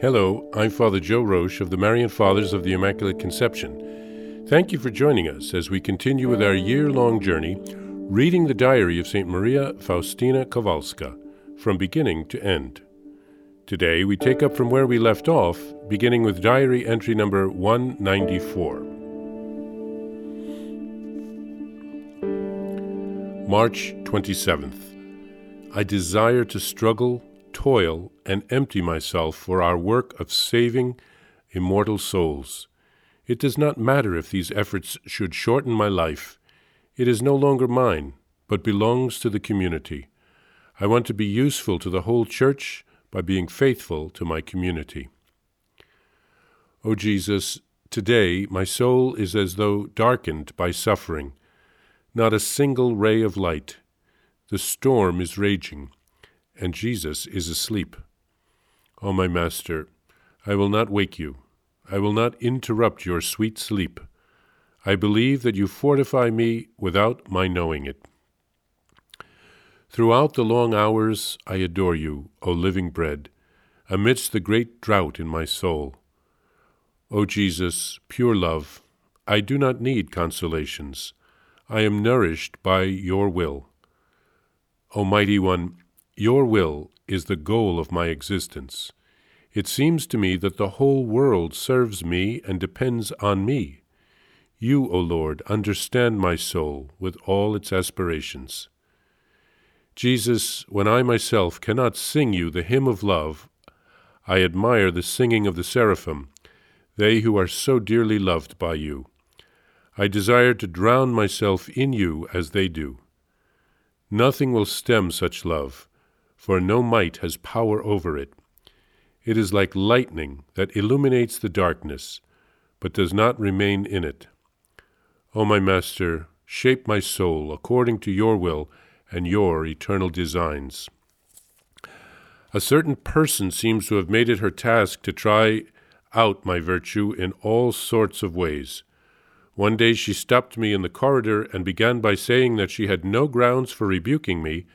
Hello, I'm Father Joe Roesch of the Marian Fathers of the Immaculate Conception. Thank you for joining us as we continue with our year long journey reading the diary of St. Maria Faustina Kowalska from beginning to end. Today we take up from where we left off, beginning with diary entry number 194. March 27th. I desire to struggle, toil, and empty myself for our work of saving immortal souls. It does not matter if these efforts should shorten my life. It is no longer mine, but belongs to the community. I want to be useful to the whole Church by being faithful to my community. O Jesus, today my soul is as though darkened by suffering, not a single ray of light. The storm is raging, and Jesus is asleep. O my Master, I will not wake you. I will not interrupt your sweet sleep. I believe that you fortify me without my knowing it. Throughout the long hours I adore you, O living bread, amidst the great drought in my soul. O Jesus, pure love, I do not need consolations. I am nourished by your will. Almighty One, your will is the goal of my existence. It seems to me that the whole world serves me and depends on me. You, O Lord, understand my soul with all its aspirations. Jesus, when I myself cannot sing you the hymn of love, I admire the singing of the seraphim, they who are so dearly loved by you. I desire to drown myself in you as they do. Nothing will stem such love, for no might has power over it. It is like lightning that illuminates the darkness, but does not remain in it. O my Master, shape my soul according to your will and your eternal designs. A certain person seems to have made it her task to try out my virtue in all sorts of ways. One day she stopped me in the corridor and began by saying that she had no grounds for rebuking me,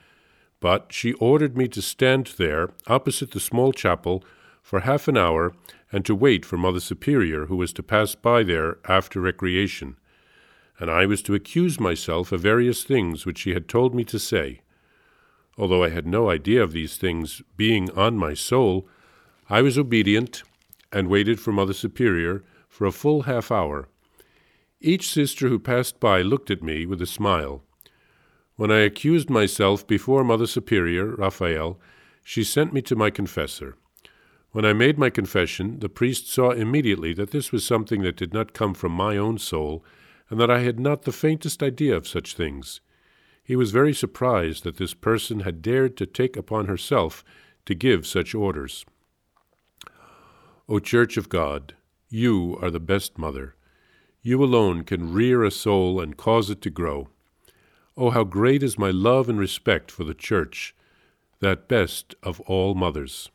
but she ordered me to stand there, opposite the small chapel, for half an hour and to wait for Mother Superior, who was to pass by there after recreation. And I was to accuse myself of various things which she had told me to say. Although I had no idea of these things being on my soul, I was obedient and waited for Mother Superior for a full half hour each sister who passed by looked at me with a smile. When I accused myself before Mother Superior, Raphael, she sent me to my confessor. When I made my confession, the priest saw immediately that this was something that did not come from my own soul, and that I had not the faintest idea of such things. He was very surprised that this person had dared to take upon herself to give such orders. O Church of God, you are the best mother. You alone can rear a soul and cause it to grow. Oh, how great is my love and respect for the Church, that best of all mothers.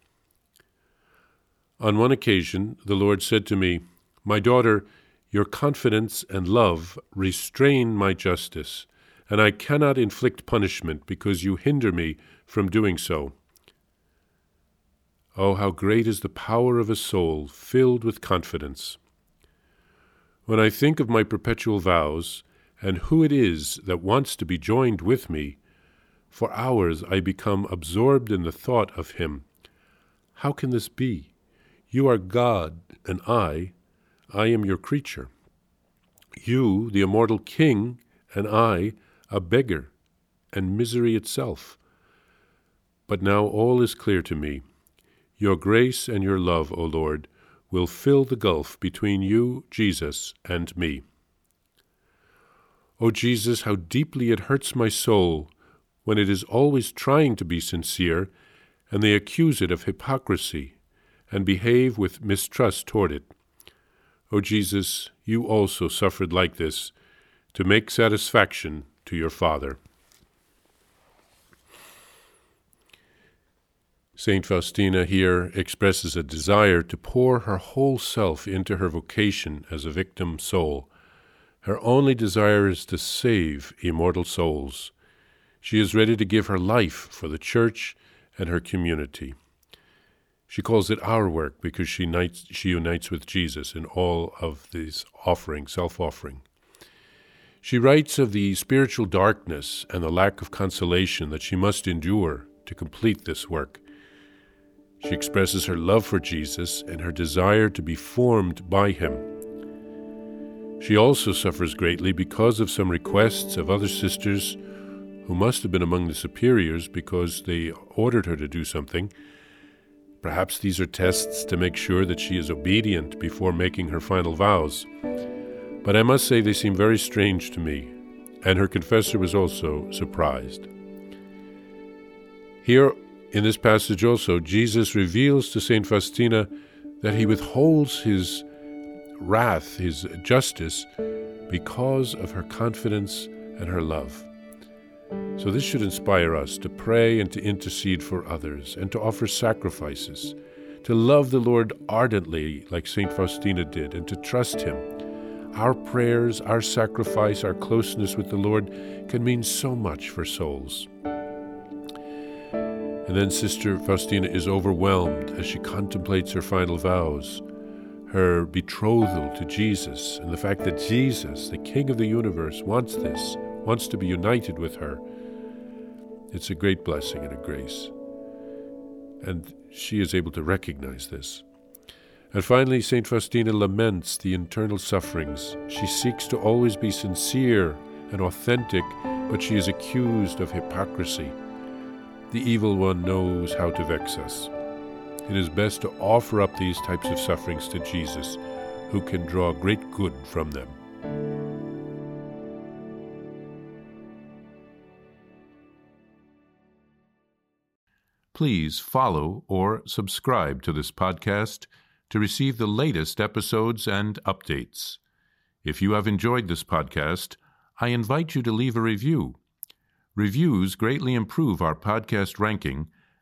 On one occasion, the Lord said to me, My daughter, your confidence and love restrain my justice, and I cannot inflict punishment because you hinder me from doing so. Oh, how great is the power of a soul filled with confidence! When I think of my perpetual vows, and who it is that wants to be joined with me, for hours I become absorbed in the thought of him. How can this be? You are God, and I, I am your creature. You, the immortal king, and I, a beggar, and misery itself. But now all is clear to me. Your grace and your love, O Lord, will fill the gulf between you, Jesus, and me. O oh, Jesus, how deeply it hurts my soul when it is always trying to be sincere, and they accuse it of hypocrisy and behave with mistrust toward it. O oh, Jesus, you also suffered like this to make satisfaction to your Father. St. Faustina here expresses a desire to pour her whole self into her vocation as a victim soul. Her only desire is to save immortal souls. She is ready to give her life for the Church and her community. She calls it our work because she unites, she unites with Jesus in all of these offering, self offering. She writes of the spiritual darkness and the lack of consolation that she must endure to complete this work. She expresses her love for Jesus and her desire to be formed by him. She also suffers greatly because of some requests of other sisters who must have been among the superiors because they ordered her to do something. Perhaps these are tests to make sure that she is obedient before making her final vows. But I must say they seem very strange to me, and her confessor was also surprised. Here in this passage also, Jesus reveals to St. Faustina that he withholds his wrath, his justice, because of her confidence and her love. So, this should inspire us to pray and to intercede for others and to offer sacrifices, to love the Lord ardently, like St. Faustina did, and to trust Him our prayers, our sacrifice, our closeness with the Lord can mean so much for souls. And then Sister Faustina is overwhelmed as she contemplates her final vows, her betrothal to Jesus, and the fact that Jesus, the King of the universe, wants this, wants to be united with her. It's a great blessing and a grace. And she is able to recognize this. And finally, St. Faustina laments the internal sufferings. She seeks to always be sincere and authentic, but she is accused of hypocrisy. The evil one knows how to vex us. It is best to offer up these types of sufferings to Jesus, who can draw great good from them. Please follow or subscribe to this podcast to receive the latest episodes and updates. If you have enjoyed this podcast, I invite you to leave a review. Reviews greatly improve our podcast ranking